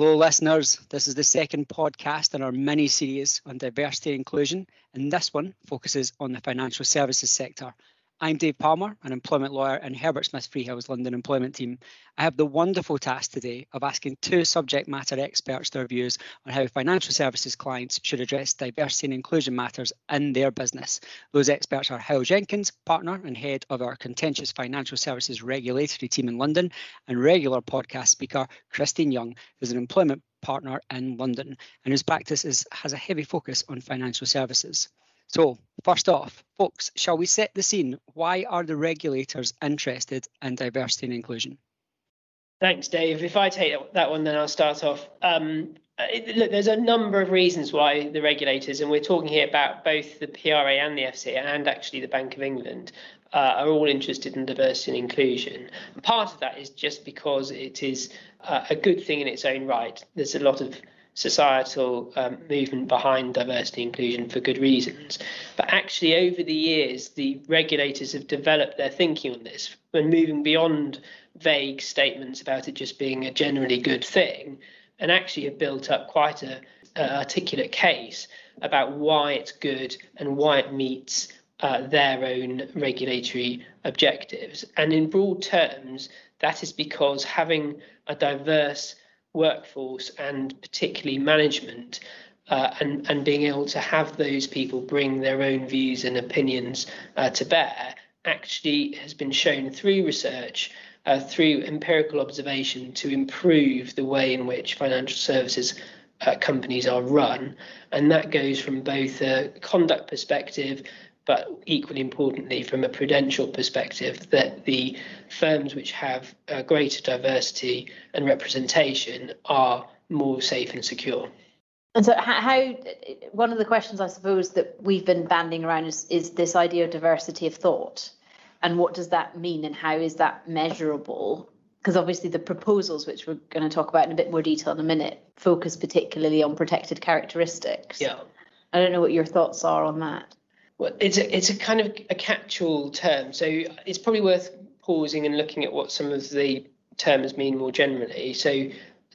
Hello, listeners. This is the second podcast in our mini series on diversity and inclusion, and this one focuses on the financial services sector. I'm Dave Palmer, an employment lawyer in Herbert Smith Freehills London employment team. I have the wonderful task today of asking two subject matter experts their views on how financial services clients should address diversity and inclusion matters in their business. Those experts are Hywel Jenkins, partner and head of our contentious financial services regulatory team in London, and regular podcast speaker Christine Young, who's an employment partner in London and whose practice is, has a heavy focus on financial services. So, first off, folks, shall we set the scene? Why are the regulators interested in diversity and inclusion? Thanks, Dave. If I take that one, then I'll start off. Um, look, there's a number of reasons why the regulators, and we're talking here about both the PRA and the FCA and actually the Bank of England, uh, are all interested in diversity and inclusion. And part of that is just because it is uh, a good thing in its own right. There's a lot of societal um, movement behind diversity inclusion for good reasons. But actually, over the years, the regulators have developed their thinking on this and moving beyond vague statements about it just being a generally good thing and actually have built up quite a, a articulate case about why it's good and why it meets uh, their own regulatory objectives. And in broad terms, that is because having a diverse workforce and particularly management uh, and, and being able to have those people bring their own views and opinions uh, to bear actually has been shown through research, uh, through empirical observation, to improve the way in which financial services uh, companies are run. And that goes from both a conduct perspective but equally importantly, from a prudential perspective, that the firms which have greater diversity and representation are more safe and secure. And so, how one of the questions I suppose that we've been banding around is, is this idea of diversity of thought, and what does that mean, and how is that measurable? Because obviously, the proposals, which we're going to talk about in a bit more detail in a minute, focus particularly on protected characteristics. Yeah. I don't know what your thoughts are on that. Well, it's a, it's a kind of a catch-all term, so it's probably worth pausing and looking at what some of the terms mean more generally. So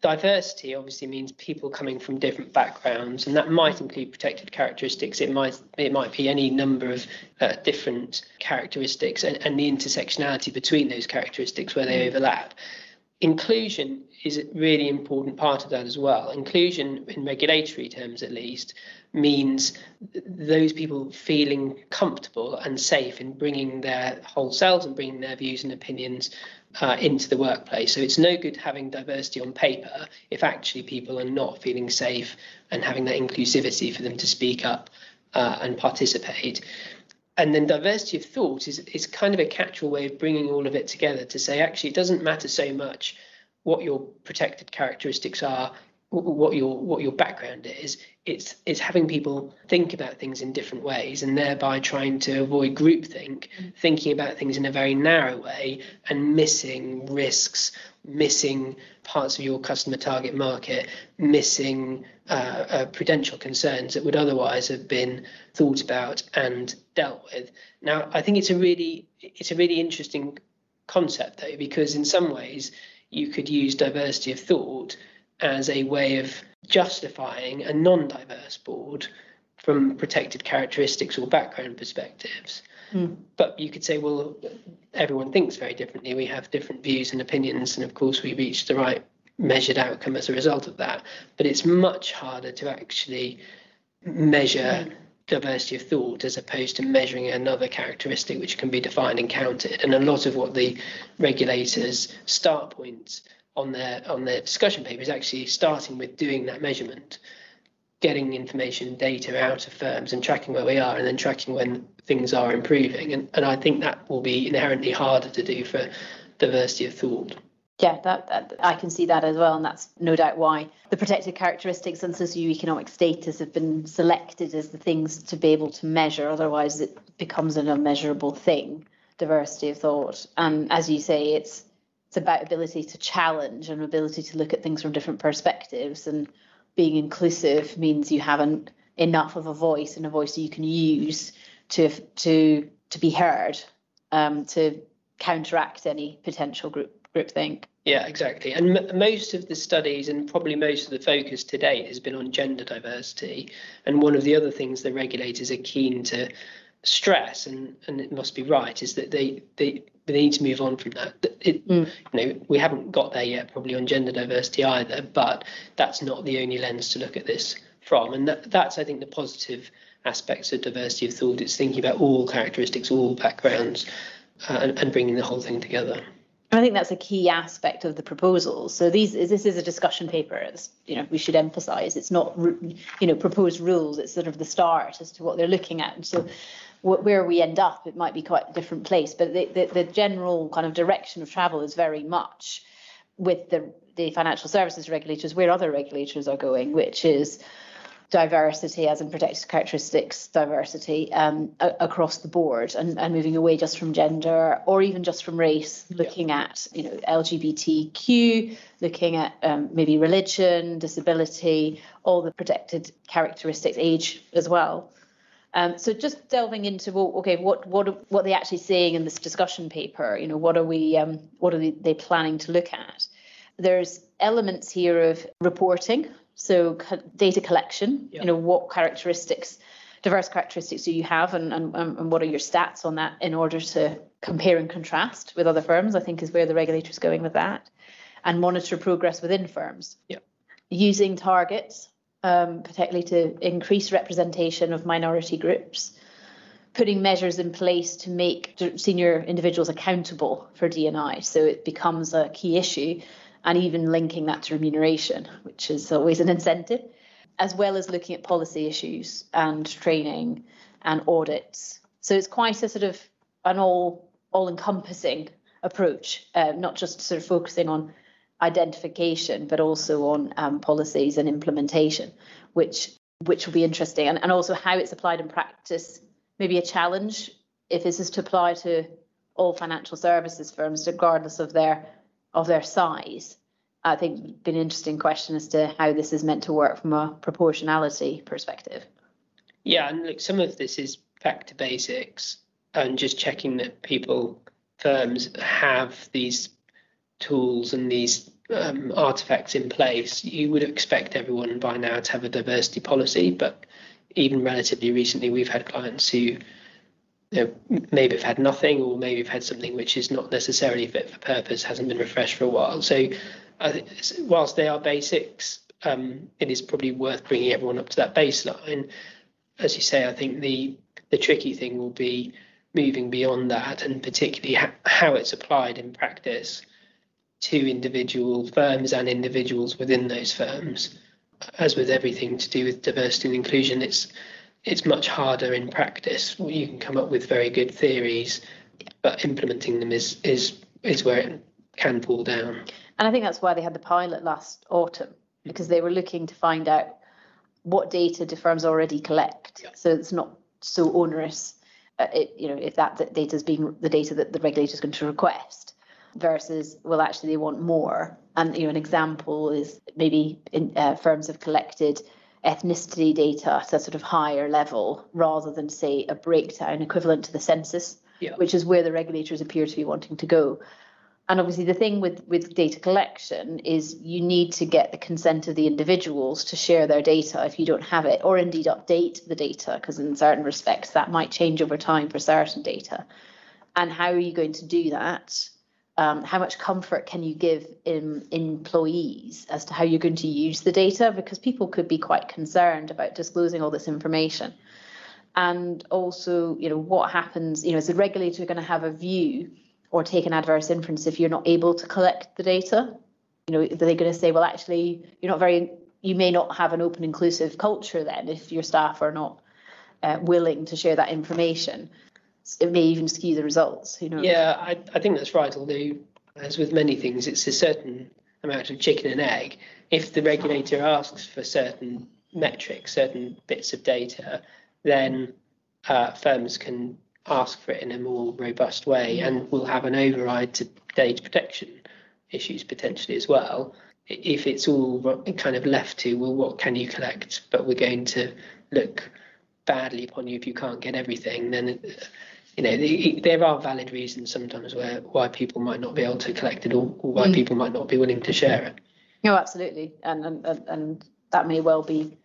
diversity obviously means people coming from different backgrounds, and that might include protected characteristics. It might it might be any number of uh, different characteristics, and, and the intersectionality between those characteristics where they overlap. Inclusion is a really important part of that as well. Inclusion, in regulatory terms at least, means those people feeling comfortable and safe in bringing their whole selves and bringing their views and opinions uh, into the workplace. So it's no good having diversity on paper if actually people are not feeling safe and having that inclusivity for them to speak up uh, and participate. And then diversity of thought is, is kind of a catch-all way of bringing all of it together to say actually it doesn't matter so much what your protected characteristics are what your what your background is it's it's having people think about things in different ways and thereby trying to avoid groupthink mm. thinking about things in a very narrow way and missing risks missing parts of your customer target market missing uh, uh, prudential concerns that would otherwise have been thought about and dealt with now i think it's a really it's a really interesting concept though because in some ways you could use diversity of thought as a way of justifying a non diverse board from protected characteristics or background perspectives. Mm. But you could say, well, everyone thinks very differently. We have different views and opinions, and of course, we reach the right measured outcome as a result of that. But it's much harder to actually measure mm. diversity of thought as opposed to measuring another characteristic which can be defined and counted. And a lot of what the regulators' start points on their on their discussion papers actually starting with doing that measurement getting information data out of firms and tracking where we are and then tracking when things are improving. And, and i think that will be inherently harder to do for diversity of thought. Yeah that, that i can see that as well and that's no doubt why the protected characteristics and socioeconomic status have been selected as the things to be able to measure otherwise it becomes an unmeasurable thing diversity of thought. And as you say it's it's about ability to challenge and ability to look at things from different perspectives and being inclusive means you have an, enough of a voice and a voice that you can use to to to be heard um, to counteract any potential group groupthink. Yeah, exactly. And m- most of the studies and probably most of the focus to date has been on gender diversity. And one of the other things the regulators are keen to stress, and, and it must be right, is that they, they, they need to move on from that. It, mm. You know, we haven't got there yet, probably on gender diversity either, but that's not the only lens to look at this from. And that, that's, I think, the positive aspects of diversity of thought. It's thinking about all characteristics, all backgrounds, uh, and, and bringing the whole thing together. I think that's a key aspect of the proposals. So these this is a discussion paper. It's, you know, we should emphasise it's not you know proposed rules. It's sort of the start as to what they're looking at. And so where we end up, it might be quite a different place. But the, the, the general kind of direction of travel is very much with the the financial services regulators where other regulators are going, which is diversity, as in protected characteristics diversity um, a- across the board, and, and moving away just from gender or even just from race, looking yeah. at you know LGBTQ, looking at um, maybe religion, disability, all the protected characteristics, age as well. Um, so just delving into well, okay, what what what are they actually saying in this discussion paper? You know, what are we um, what are they, planning to look at? There's elements here of reporting so data collection, you know, what characteristics, diverse characteristics do you have and, and, and what are your stats on that in order to compare and contrast with other firms, I think is where the regulator is going with that. And monitor progress within firms. Yeah. Using targets, um, particularly to increase representation of minority groups putting measures in place to make senior individuals accountable for D&I. So it becomes a key issue and even linking that to remuneration, which is always an incentive, as well as looking at policy issues and training and audits. So it's quite a sort of an all all encompassing approach, uh, not just sort of focusing on identification, but also on um, policies and implementation, which which will be interesting, and, and also how it's applied in practice. Maybe a challenge if this is to apply to all financial services firms, regardless of their of their size. I think been an interesting question as to how this is meant to work from a proportionality perspective. Yeah, and look, some of this is back to basics and just checking that people, firms have these tools and these um, artifacts in place. You would expect everyone by now to have a diversity policy, but even relatively recently, we've had clients who you know, maybe have had nothing or maybe have had something which is not necessarily fit for purpose, hasn't been refreshed for a while. So, uh, whilst they are basics, um, it is probably worth bringing everyone up to that baseline. As you say, I think the the tricky thing will be moving beyond that, and particularly ha- how it's applied in practice to individual firms and individuals within those firms. As with everything to do with diversity and inclusion, it's it's much harder in practice. You can come up with very good theories, but implementing them is is is where it can fall down. And I think that's why they had the pilot last autumn because they were looking to find out what data do firms already collect, yeah. so it's not so onerous. Uh, it, you know, if that data is being the data that the regulator is going to request, versus well, actually they want more. And you know, an example is maybe in, uh, firms have collected ethnicity data at a sort of higher level rather than, say, a breakdown equivalent to the census, yeah. which is where the regulators appear to be wanting to go. And obviously, the thing with, with data collection is you need to get the consent of the individuals to share their data if you don't have it, or indeed update the data, because in certain respects that might change over time for certain data. And how are you going to do that? Um, how much comfort can you give in, employees as to how you're going to use the data? Because people could be quite concerned about disclosing all this information. And also you know what happens you know is the regulator going to have a view or take an adverse inference if you're not able to collect the data? You know are they going to say well actually you're not very you may not have an open inclusive culture then if your staff are not uh, willing to share that information it may even skew the results. Who knows? Yeah, I, I think that's right. Although, as with many things, it's a certain amount of chicken and egg. If the regulator asks for certain metrics, certain bits of data, then uh, firms can ask for it in a more robust way and will have an override to data protection issues potentially as well. If it's all kind of left to, well, what can you collect? But we're going to look badly upon you if you can't get everything, then you know, the, there are valid reasons sometimes where why people might not be able to collect it or, or why mm. people might not be willing to share it. No, absolutely, and and and that may well be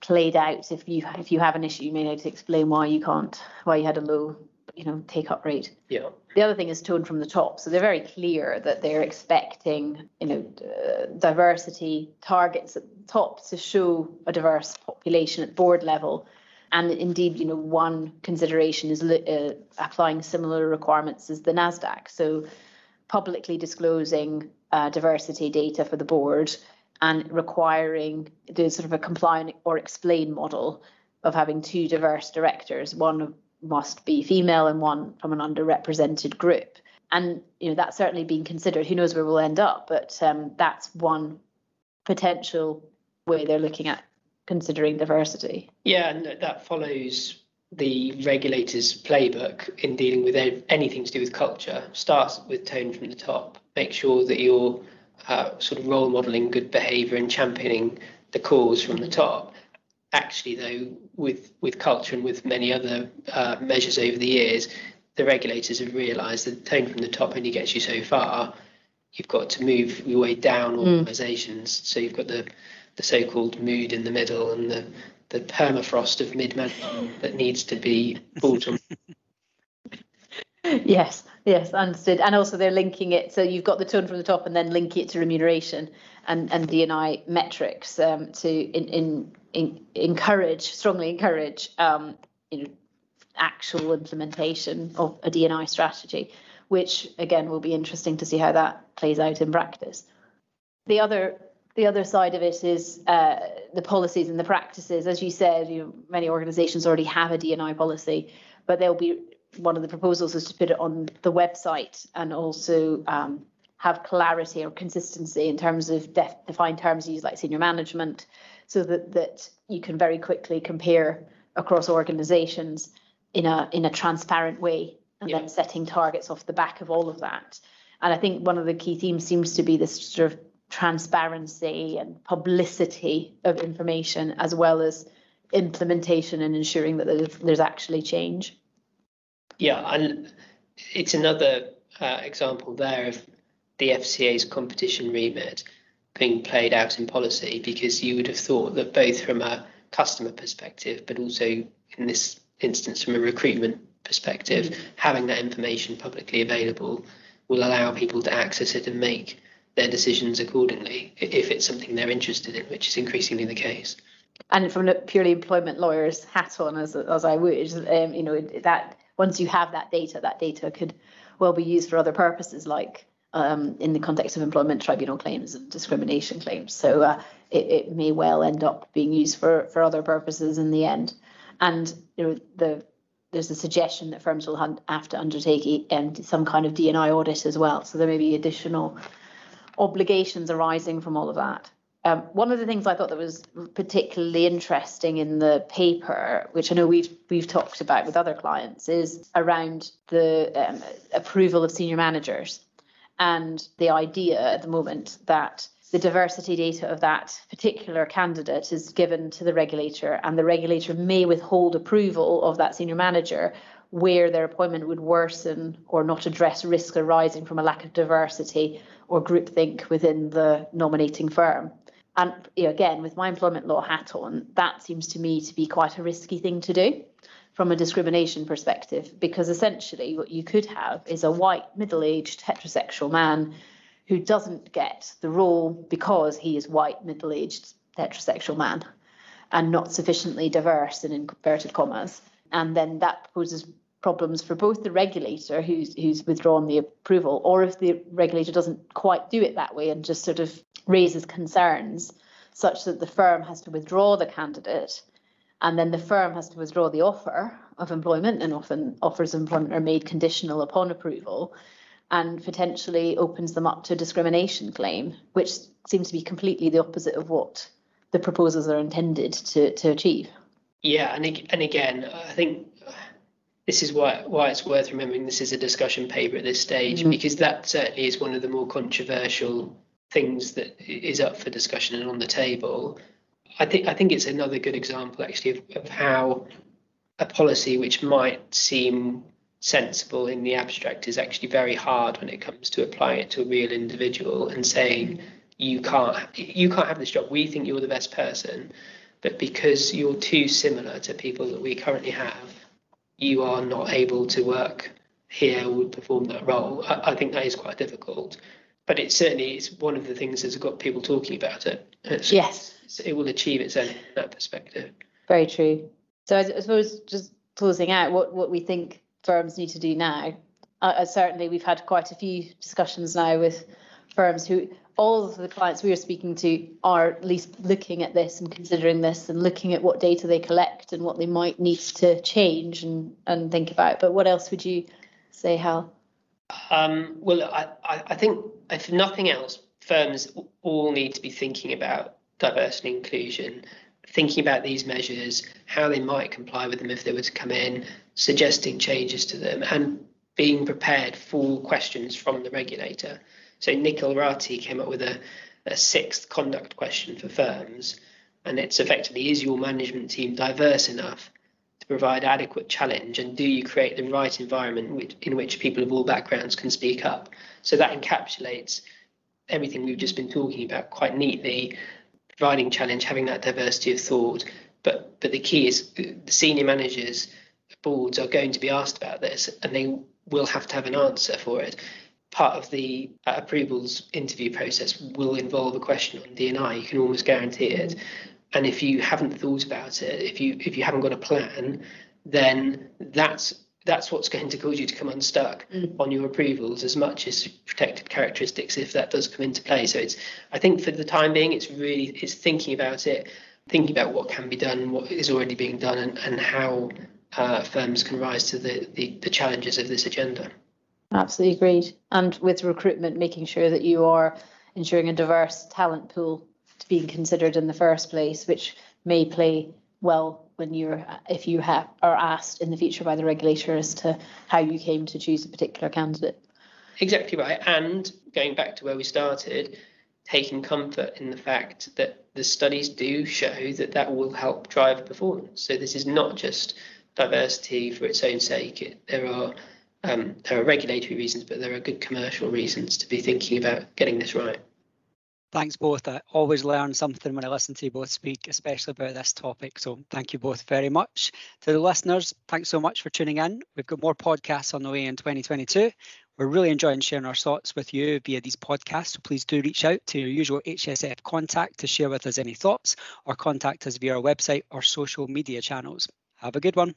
played out if you if you have an issue you may need to explain why you can't why you had a low you know take up rate. Yeah. The other thing is tone from the top. So they're very clear that they're expecting you know uh, diversity targets at the top to show a diverse population at board level and indeed you know one consideration is uh, applying similar requirements as the nasdaq so publicly disclosing uh, diversity data for the board and requiring the sort of a comply or explain model of having two diverse directors. One must be female and one from an underrepresented group. And you know that's certainly being considered. Who knows where we'll end up? But um, that's one potential way they're looking at considering diversity. Yeah, and that follows the regulator's playbook in dealing with anything to do with culture. Starts with tone from the top. Make sure that you're uh, sort of role modeling good behavior and championing the cause from the top. Actually, though, with with culture and with many other uh, measures over the years, the regulators have realised that the tone from the top only gets you so far. You've got to move your way down hmm. organisations. Mm. So you've got the the so-called mood in the middle and the the permafrost of mid-management that needs to be brought on. yes, Yes, understood. And also they're linking it. So you've got the tone from the top and then link it to remuneration and, and D&I metrics um, to in, in, in, encourage, strongly encourage um, you know, actual implementation of a D&I strategy, which again will be interesting to see how that plays out in practice. The other the other side of it is uh, the policies and the practices. As you said, you know, many organisations already have a D&I policy, but they'll be one of the proposals is to put it on the website and also um, have clarity or consistency in terms of def- defined terms used like senior management so that that you can very quickly compare across organizations in a in a transparent way and yeah. then setting targets off the back of all of that and i think one of the key themes seems to be this sort of transparency and publicity of information as well as implementation and ensuring that there's, there's actually change yeah, and it's another uh, example there of the FCA's competition remit being played out in policy because you would have thought that both from a customer perspective, but also in this instance from a recruitment perspective, mm-hmm. having that information publicly available will allow people to access it and make their decisions accordingly if it's something they're interested in, which is increasingly the case. And from a purely employment lawyer's hat on, as as I would, um, you know that once you have that data, that data could well be used for other purposes, like um, in the context of employment tribunal claims and discrimination claims. So uh, it, it, may well end up being used for, for other purposes in the end. And you know, the there's a suggestion that firms will have to undertake um, some kind of D&I audit as well. So there may be additional obligations arising from all of that. Um, one of the things I thought that was particularly interesting in the paper, which I know we've we've talked about with other clients, is around the um, approval of senior managers, and the idea at the moment that the diversity data of that particular candidate is given to the regulator, and the regulator may withhold approval of that senior manager where their appointment would worsen or not address risk arising from a lack of diversity or groupthink within the nominating firm. And you know, again, with my employment law hat on, that seems to me to be quite a risky thing to do from a discrimination perspective, because essentially what you could have is a white, middle aged, heterosexual man who doesn't get the role because he is white, middle aged, heterosexual man and not sufficiently diverse in inverted commas. And then that poses problems for both the regulator who's who's withdrawn the approval or if the regulator doesn't quite do it that way and just sort of raises concerns such that the firm has to withdraw the candidate and then the firm has to withdraw the offer of employment and often offers of employment are made conditional upon approval and potentially opens them up to a discrimination claim which seems to be completely the opposite of what the proposals are intended to, to achieve yeah and, and again i think this is why why it's worth remembering this is a discussion paper at this stage mm-hmm. because that certainly is one of the more controversial things that is up for discussion and on the table. I think I think it's another good example actually of, of how a policy which might seem sensible in the abstract is actually very hard when it comes to applying it to a real individual and saying you can't you can't have this job we think you're the best person but because you're too similar to people that we currently have you are not able to work here or perform that role. I, I think that is quite difficult. But it certainly is one of the things that's got people talking about it. It's, yes. it will achieve its own that perspective. Very true. So I, I suppose just closing out what what we think firms need to do now. Uh, certainly, we've had quite a few discussions now with firms who all of the clients we are speaking to are at least looking at this and considering this and looking at what data they collect and what they might need to change and, and think about. But what else would you say, Hal? Um, well, I, I think if nothing else, firms all need to be thinking about diversity and inclusion thinking about these measures, how they might comply with them if they were to come in, suggesting changes to them, and being prepared for questions from the regulator. So Nikhil Rathi came up with a, a sixth conduct question for firms, and it's effectively is your management team diverse enough to provide adequate challenge, and do you create the right environment in which people of all backgrounds can speak up? So that encapsulates everything we've just been talking about quite neatly providing challenge, having that diversity of thought. But but the key is uh, the senior managers, boards are going to be asked about this, and they will have to have an answer for it. Part of the uh, approvals interview process will involve a question on D&I. You can almost guarantee it. And if you haven't thought about it, if you if you haven't got a plan, then that's that's what's going to cause you to come unstuck mm. on your approvals as much as protected characteristics if that does come into play. So it's I think for the time being it's really it's thinking about it, thinking about what can be done, what is already being done and, and how uh, firms can rise to the, the, the challenges of this agenda. Absolutely agreed. And with recruitment, making sure that you are ensuring a diverse talent pool to being considered in the first place, which may play well when you're if you have are asked in the future by the regulator as to how you came to choose a particular candidate. Exactly right. And going back to where we started, taking comfort in the fact that the studies do show that that will help drive performance. So this is not just diversity for its own sake. It, there are um, there are regulatory reasons, but there are good commercial reasons to be thinking about getting this right. Thanks both. I always learn something when I listen to you both speak, especially about this topic. So thank you both very much. To the listeners, thanks so much for tuning in. We've got more podcasts on the way in 2022. We're really enjoying sharing our thoughts with you via these podcasts. So please do reach out to your usual HSF contact to share with us any thoughts or contact us via our website or social media channels. Have a good one.